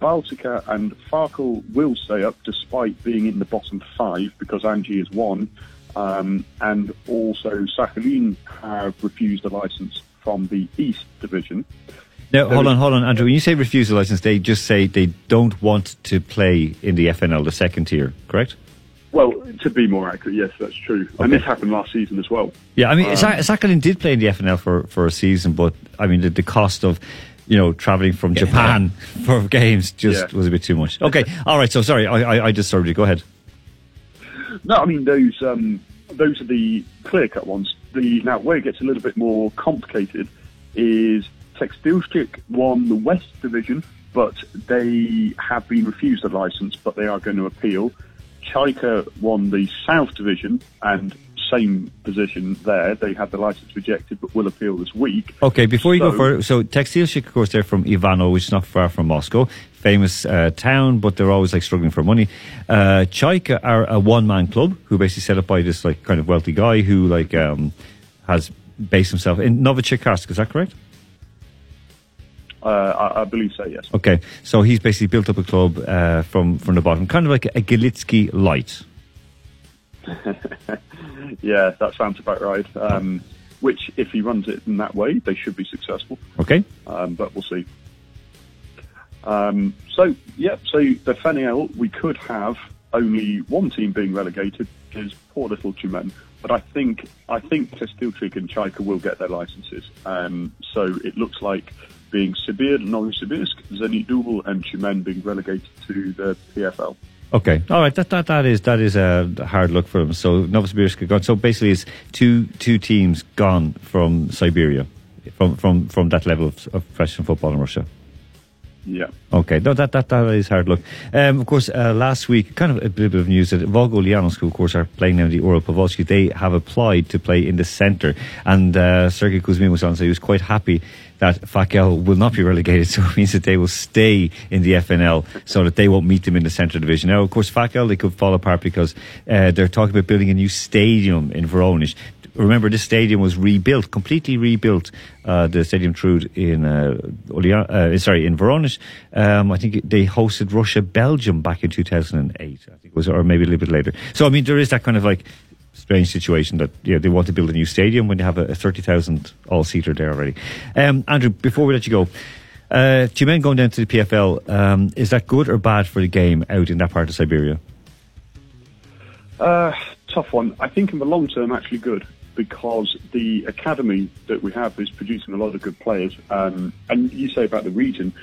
Baltika and Fakel will stay up despite being in the bottom five because Anzhi is won. Um, and also Sakhalin have refused a license from the East Division. Now, hold on, hold on, Andrew. When you say refuse a license, they just say they don't want to play in the FNL, the second tier, correct? Well, to be more accurate, yes, that's true. And this happened last season as well. Yeah, I mean, Um, Sakhalin did play in the FNL for, for a season, but I mean, the, the cost of, you know, traveling from Japan for games just Yeah. was a bit too much. Okay, all right. So sorry, I, I, I just started you. Go ahead. No, I mean those um, those are the clear cut ones. The now where it gets a little bit more complicated is Tekstilshchik won the West Division, but they have been refused a license, but they are going to appeal. Chaika won the South Division and same position there. They had the license rejected, but will appeal this week. Okay, before you go further, so Tekstilshchik, of course, they're from Ivano, which is not far from Moscow. Famous uh, town, but they're always like struggling for money. Uh, Chaika are a one-man club who basically set up by this like kind of wealthy guy who like um, has based himself in Novichokharsk. Is that correct? Uh, I, I believe so. Yes. Okay, so he's basically built up a club uh, from from the bottom, kind of like a, Galitsky light. Yeah, that sounds about right. Um, which, if he runs it in that way, they should be successful. Okay, um, but we'll see. Um, so, yeah, so the FNL, we could have only one team being relegated, is poor little Tyumen. But I think I think Tekstilshchik and Chaika will get their licenses. Um, so it looks like being Sibir, Novosibirsk, Zenit and Tyumen being relegated to the PFL. okay, all right. That that that is that is a hard look for them. So Novosibirsk gone. So basically, it's two two teams gone from Siberia, from from from that level of, of professional football in Russia. Yeah. Okay, no, that that that is hard look. Um, of course, uh, last week, kind of a bit of news that Volgo of course are playing now the Ural Pavolsky, they have applied to play in the centre, and uh, Sergei Kuzmin was on, so he was quite happy that Fakel will not be relegated, so it means that they will stay in the FNL, so that they won't meet them in the Central division. Now, of course, Fakel they could fall apart because uh, they're talking about building a new stadium in Voronezh remember this stadium was rebuilt, completely rebuilt. Uh, the Stadium Trude in uh, uh, sorry in Voronezh. Um, I think they hosted Russia Belgium back in 2008. I think it was, or maybe a little bit later. So I mean, there is that kind of like strange situation that you know, they want to build a new stadium when they have a, a 30,000 all seater there already. Um, Andrew, before we let you go. Uh, Tyumen going down to the PFL, um, is that good or bad for the game out in that part of Siberia? Uh, tough one. I think in the long term, actually good because the academy that we have is producing a lot of good players. Um, and you say about the region,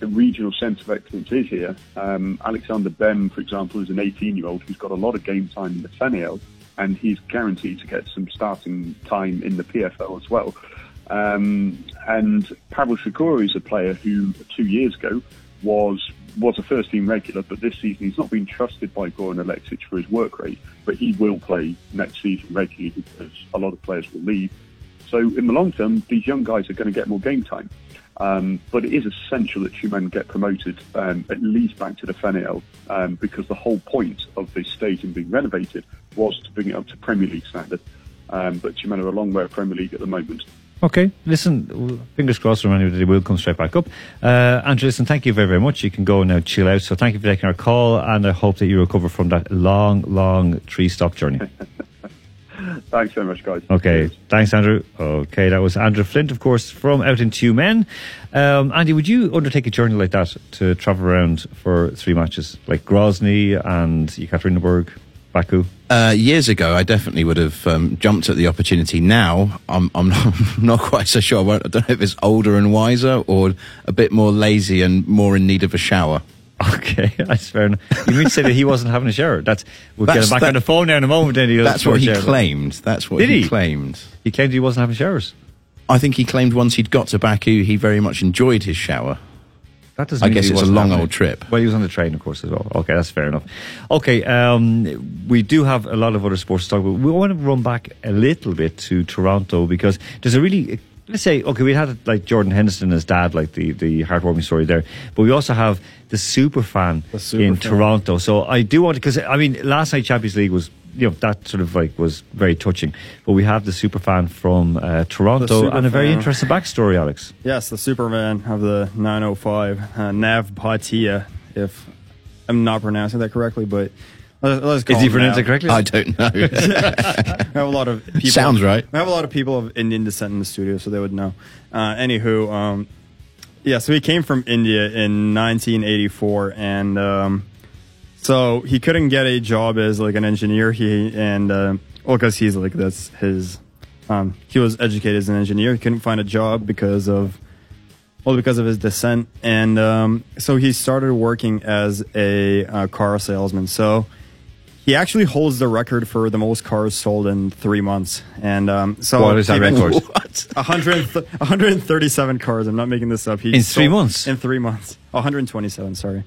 the regional sense of excellence is here. Um, Alexander Ben, for example, is an 18-year-old who's got a lot of game time in the FNL. And he's guaranteed to get some starting time in the PFL as well. Um, and Pavel Shakura is a player who two years ago was was a first team regular, but this season he's not been trusted by Goran Alexic for his work rate. But he will play next season regularly because a lot of players will leave. So in the long term, these young guys are going to get more game time. Um, but it is essential that Tyumen get promoted um, at least back to the FNL um, because the whole point of this stadium being renovated was to bring it up to Premier League standard. Um, but Tyumen are a long way of Premier League at the moment. Okay, listen, fingers crossed anybody they will come straight back up. Uh, Andrew, listen, thank you very, very much. You can go now chill out. So thank you for taking our call, and I hope that you recover from that long, long tree stop journey. Thanks very much, guys. Okay, thanks, Andrew. Okay, that was Andrew Flint, of course, from out in Tyumen. Um, Andy, would you undertake a journey like that to travel around for three matches, like Grozny and Yekaterinburg, Baku? Uh, years ago, I definitely would have um, jumped at the opportunity. Now, I'm, I'm not, not quite so sure. I don't know if it's older and wiser or a bit more lazy and more in need of a shower. Okay, that's fair enough. You mean to say that he wasn't having a shower? That's we'll get him back that- on the phone now in a moment. Then he'll That's what he claimed. That's what Did he, he? claimed. He claimed he wasn't having showers. I think he claimed once he'd got to Baku, he very much enjoyed his shower. That doesn't. I guess he it's a long old trip. Well, he was on the train, of course, as well. Okay, that's fair enough. Okay, um, we do have a lot of other sports to talk about. We want to run back a little bit to Toronto because there's a really. Let's say, okay, we had like Jordan Henderson and his dad, like the, the heartwarming story there, but we also have the super fan super in fan. Toronto. So I do want to, because I mean, last night Champions League was, you know, that sort of like was very touching. But we have the super fan from uh, Toronto and a very fan. interesting backstory, Alex. Yes, the Superman of the 905, uh, Nav Bhatia, if I'm not pronouncing that correctly, but let's, let's call Is he him pronounced it correctly? I don't know. I have a lot of people. Sounds right. I have a lot of people of Indian descent in the studio, so they would know. Uh, anywho, um, yeah, so he came from India in 1984, and um, so he couldn't get a job as like an engineer. He and uh, well, because he's like that's his. Um, he was educated as an engineer. He couldn't find a job because of well, because of his descent, and um, so he started working as a uh, car salesman. So he actually holds the record for the most cars sold in three months. And um, so What is that record? What? 100, 137 cars. I'm not making this up. He In three months? In three months. 127. Sorry.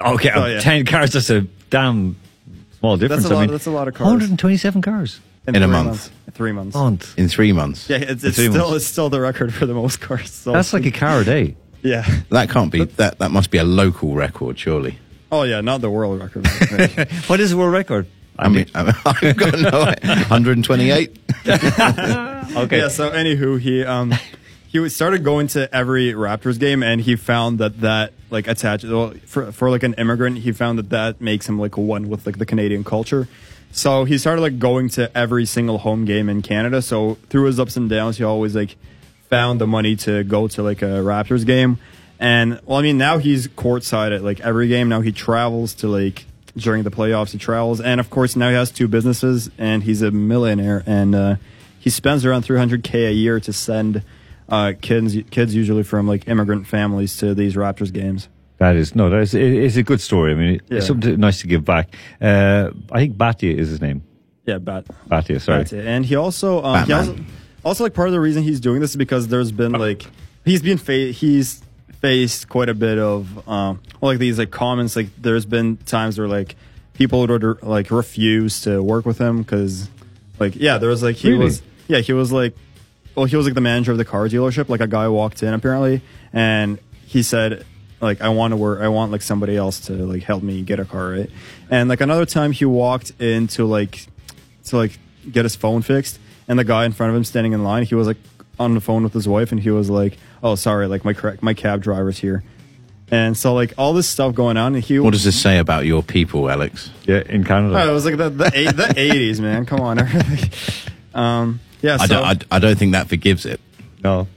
Okay, Oh, yeah. 10 cars, that's a damn small difference. That's a I lot- mean, that's a lot of cars. 127 cars. In a month. months. Three months. Month. In three months. Yeah, it's, it's still months. it's still the record for the most cars. sold. That's like a car a day. yeah. That can't be. That that must be a local record, surely. Oh yeah, not the world record. What is the world record? I mean, I've got no. 128. okay. Yeah. So anywho, he um he started going to every Raptors game, and he found that that like attached well, for for like an immigrant, he found that that makes him like one with like the Canadian culture. So he started like going to every single home game in Canada. So through his ups and downs, he always like found the money to go to like a Raptors game. And well, I mean, now he's courtside at like every game. Now he travels to like during the playoffs. He travels, and of course now he has two businesses, and he's a millionaire. And uh, he spends around 300k a year to send uh, kids kids usually from like immigrant families to these Raptors games. That is, no, that is, it, it's a good story. I mean, Yeah. it's something nice to give back. Uh, I think Bhatia is his name. Yeah, bat. Bhatia, sorry. It. And he also, um, he also, also like part of the reason he's doing this is because there's been like he's been fa- he's faced quite a bit of um, like these like comments. Like there's been times where like people would like refuse to work with him because like yeah, there was like he Really? was yeah he was like well he was like the manager of the car dealership. Like a guy walked in apparently and he said like I want to work I want like somebody else to like help me get a car right and like another time he walked into like to like get his phone fixed and the guy in front of him standing in line he was like on the phone with his wife and he was like oh sorry like my correct my cab driver's here and so like all this stuff going on and he What does this say about your people, Alex? Yeah, in Canada. Oh, it was like the the, eight, the 80s man come on um yeah so I, don't, I, I don't think that forgives it. No.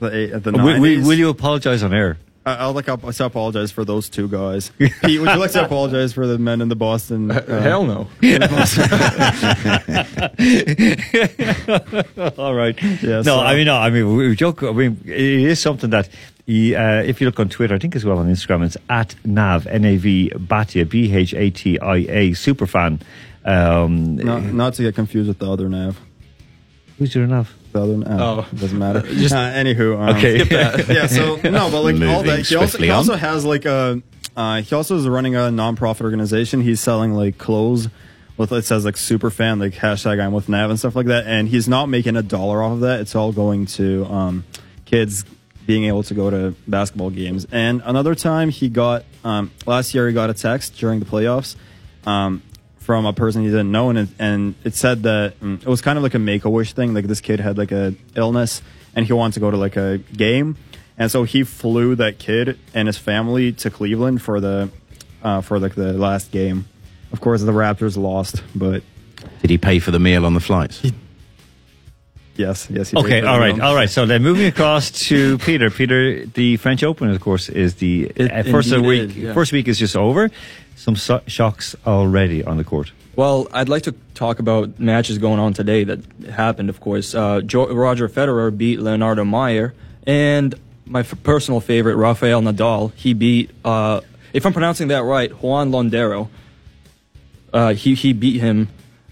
the eight, the Will, 90s, will, will you apologize on air? I, I'll like up, to apologize for those two guys. Pete, would you like to apologize for the men in the Boston? Uh, Hell no. All right. Yeah, no, so- I mean, no, I mean, we we joke. I mean, it is something that, he, uh, if you look on Twitter, I think as well on Instagram, it's at Nav N A V Bhatia B H A T I A superfan. Um, No, not to get confused with the other Nav. Who's your Nav? The other Nav. Oh. doesn't matter. Just- uh, anywho, um, Okay. Skip that. yeah. So no, but like all that. He also, he also has like a. Uh, he also is running a non-profit organization. He's selling like clothes with it says like super fan like hashtag I'm with Nav and stuff like that. And he's not making a dollar off of that. It's all going to um, kids being able to go to basketball games. And another time he got um, last year he got a text during the playoffs. Um, from a person he didn't know, and it, and it said that mm, it was kind of like a make a wish thing. Like this kid had like a illness, and he wanted to go to like a game, and so he flew that kid and his family to Cleveland for the uh, for like the last game. Of course, the Raptors lost, but Did he pay for the meal on the flights? Yes, yes. He Okay, all right, meal. all right. So then moving across to Peter. Peter, the French Open, of course, is the It uh, first week. is, yeah. First week is just over. Some so- shocks already on the court. Well, I'd like to talk about matches going on today that happened, of course. Uh, jo- Roger Federer beat Leonardo Mayer, and my f- personal favorite, Rafael Nadal, he beat, uh, if I'm pronouncing that right, Juan Londero. Uh, he, he beat him,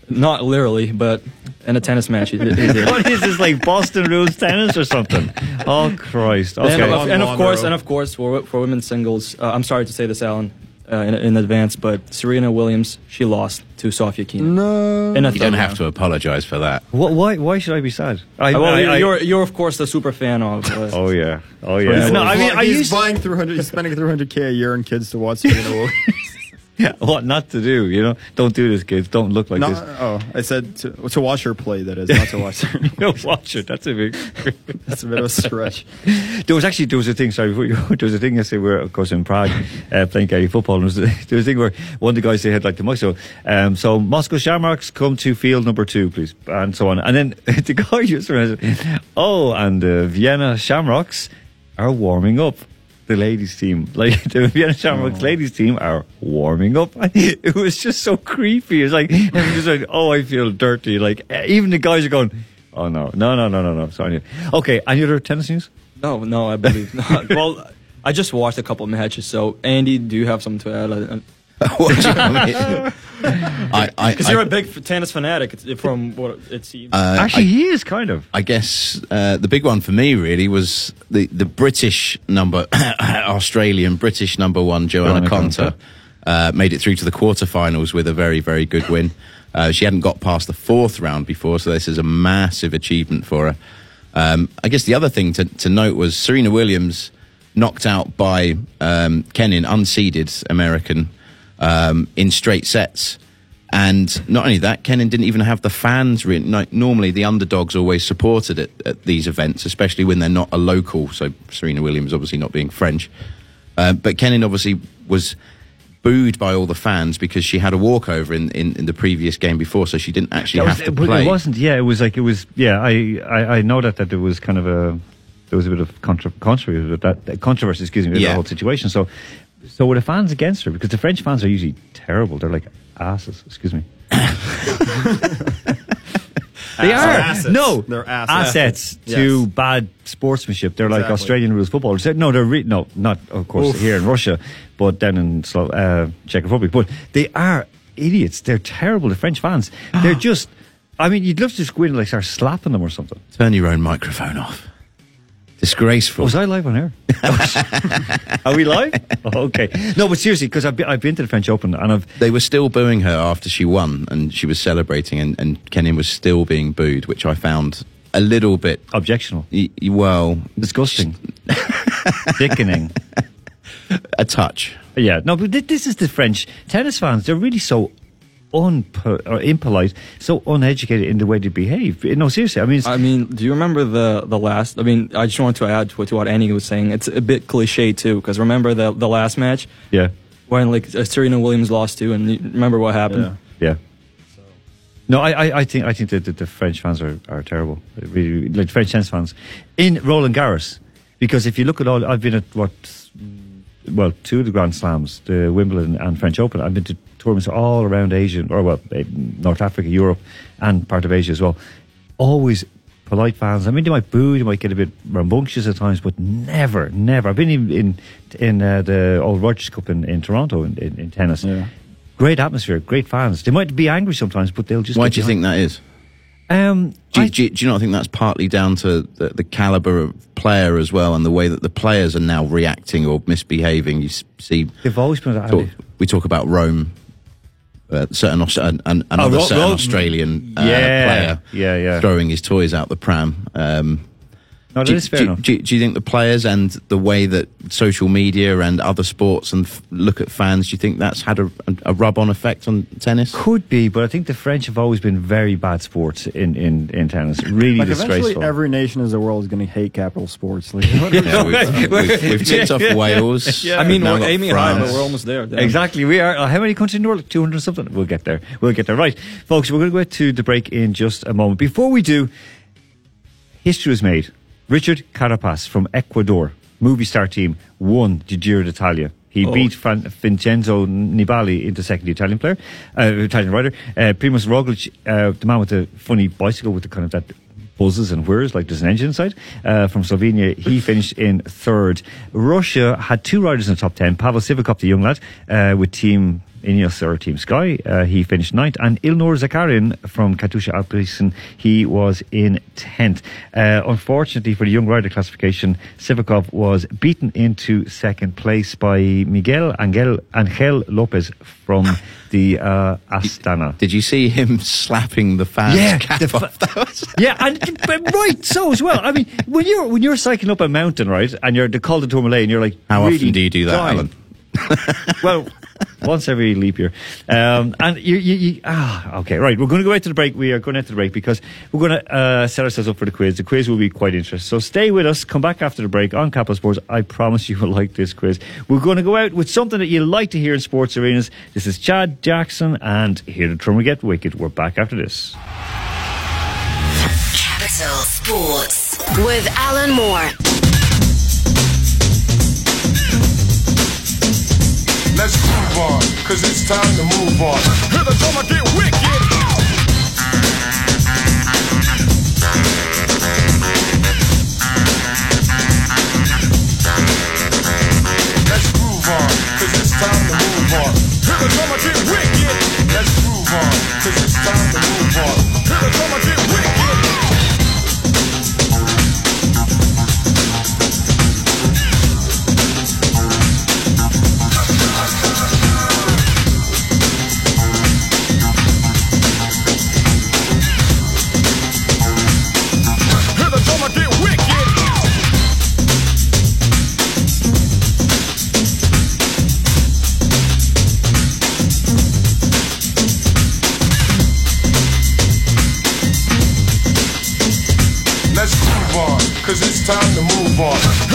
not literally, but in a tennis match. He, did- he did. what is this like Boston rules tennis or something? Oh Christ! And, of, and of course, and of course, for for women's singles, uh, I'm sorry to say this, Alan, uh, in, in advance, but Serena Williams she lost to Sofia Kenin. No, In a You don't have round. to apologise for that. Wh- why? Why should I be sad? I, well, I- I- you're you're of course the super fan of. Uh, oh yeah, oh yeah. No, I mean, I he's used buying 300. He's spending 300k a year on kids to watch Serena Williams. what not to do. You know, don't do this, kids. Don't look like no, this. oh, I said to, to watch her play. That is not to watch her. No, watch it. That's a big. That's a bit of a stretch. There was actually there was a thing. Sorry, before you, there was a thing yesterday where, of course, in Prague, uh, playing Gary football. And there, was a, there was a thing where one of the guys they had like the. So, um, so Moscow Shamrocks come to field number two, please, and so on. And then the guy just said, "Oh, and the Vienna Shamrocks are warming up." The ladies' team, like the Vienna Shamrocks oh. ladies' team, are warming up. It was just so creepy. It's like just like, "Oh, I feel dirty." Like even the guys are going, "Oh no, no, no, no, no, no." Sorry. Okay, any other tennis news? No, no, I believe not. well, I just watched a couple matches. So, Andy, do you have something to add? What do you want me- I, I, Because you're a big tennis fanatic, it's- from what it seems. uh, Actually, I- he is kind of. I guess uh, the big one for me really was the, the British number, Australian British number one, Joanna, Joanna Conta, Konta. uh, made it through to the quarterfinals with a very, very good win. Uh, she hadn't got past the fourth round before, so this is a massive achievement for her. Um, I guess the other thing to, to note was Serena Williams knocked out by um, Kenin, unseeded American, um, in straight sets. And not only that, Kenin didn't even have the fans. Re- no, normally, the underdogs always supported it at these events, especially when they're not a local. So Serena Williams, obviously not being French, uh, but Kenin obviously was booed by all the fans because she had a walkover in, in, in the previous game before, so she didn't actually That have to play. it wasn't. Yeah, it was like it was. Yeah, I, I, I know that that there was kind of a there was a bit of contra- controversy with that controversy. Excuse me, with Yeah. the whole situation. So, so were the fans against her because the French fans are usually terrible. They're like asses. Excuse me. They are Assets. no, They're assets. assets Yes. to bad sportsmanship. They're like Australian rules football. No, they're re- no, not of course Oof. here in Russia, but then in Slo- uh, Czech Republic. But they are idiots. They're terrible. The French fans. They're just. I mean, you'd love to just go in and like start slapping them or something. Turn your own microphone off. Disgraceful. Oh, was I live on air? Are we live? Oh, okay. No, but seriously, because I've been, I've been to the French Open and I've they were still booing her after she won and she was celebrating and, and Kenin was still being booed, which I found a little bit objectionable, y- well, disgusting, sickening. a touch. Yeah, no, but thi- this is the French tennis fans. They're really so unpo- or impolite, so uneducated in the way they behave. No, seriously. I mean, I mean, do you remember the the last? I mean, I just wanted to add to, what- to what Annie was saying. It's a bit cliche too, because remember the the last match yeah, when like uh, Serena Williams lost to, and you remember what happened? Yeah. yeah. No, I, I, I think I think that the, the French fans are, are terrible. Really, like French tennis fans in Roland Garros, because if you look at all, I've been at what, well, two of the Grand Slams, the Wimbledon and French Open. I've been to tournaments all around Asia, or well, eh, North Africa, Europe, and part of Asia as well. Always polite fans. I mean, they might boo, they might get a bit rambunctious at times, but never, never. I've been in in, in uh, the Old Rogers Cup in, in Toronto in, in, in tennis. Yeah. Great atmosphere, great fans. They might be angry sometimes, but they'll just. Why do you think that is? Um, Do, I- you- do, you- do you not think that's partly down to the, the caliber of player as well, and the way that the players are now reacting or misbehaving? You see, they've always been. talk, we talk about Rome, uh, certain Aus- an, an, another Ro- certain Ro- Australian uh, Yeah, player, yeah, yeah. throwing his toys out the pram. Um, No, that do, is fair do, enough. do, do you think the players and the way that social media and other sports and f- look at fans, do you think that's had a, a rub-on effect on tennis? Could be, but I think the French have always been very bad sports in, in, in tennis. Really Like eventually, disgraceful. every nation in the world is going to hate capital sports. Like, Yeah, we've, we've, we've ticked off Wales. Yeah. I mean, We've now we're got aiming high, but we're almost there. Damn. Exactly, we are. Uh, how many countries in the world? 200 something? We'll get there. We'll get there. Right, folks, we're going to go to the break in just a moment. Before we do, history was made. Richard Carapaz from Ecuador, Movistar team, won the Giro d'Italia. He Oh. beat Vincenzo Nibali into second Italian player, uh, Italian rider. Uh, Primoz Roglic, uh, the man with the funny bicycle with the kind of that buzzes and whirs like there's an engine inside, uh, from Slovenia, he finished in third. Russia had two riders in the top ten. Pavel Sivakov, the young lad, uh, with team Ineos or Team Sky, uh, he finished ninth, and Ilnur Zakarin from Katusha Alpecin, he was in tenth. Uh, unfortunately for the young rider classification, Sivakov was beaten into second place by Miguel Angel, Angel Lopez from the uh, Astana. Did you see him slapping the fans Yeah, cap the fa- Yeah, and but right so as well. I mean, when you're when you're cycling up a mountain, right, and you're the Col de Tourmalet, and you're like, How really often do you do that, dying. Alan? well, once every leap year. Um, and you, you, you, ah, okay, right. We're going to go out to the break. We are going out to the break because we're going to uh, set ourselves up for the quiz. The quiz will be quite interesting. So stay with us. Come back after the break on Capital Sports. I promise you will like this quiz. We're going to go out with something that you like to hear in sports arenas. This is Chad Jackson and Here the Drum Get Wicked. We're back after this. Capital Sports with Alan Moore. Let's groove on, cause it's time to move on. Hear the drummer get wicked. Let's groove on, cause it's time to move on. Hear the drummer get wicked. Let's groove on, cause it's time to move on. Hear the drummer get wicked. Time to move on.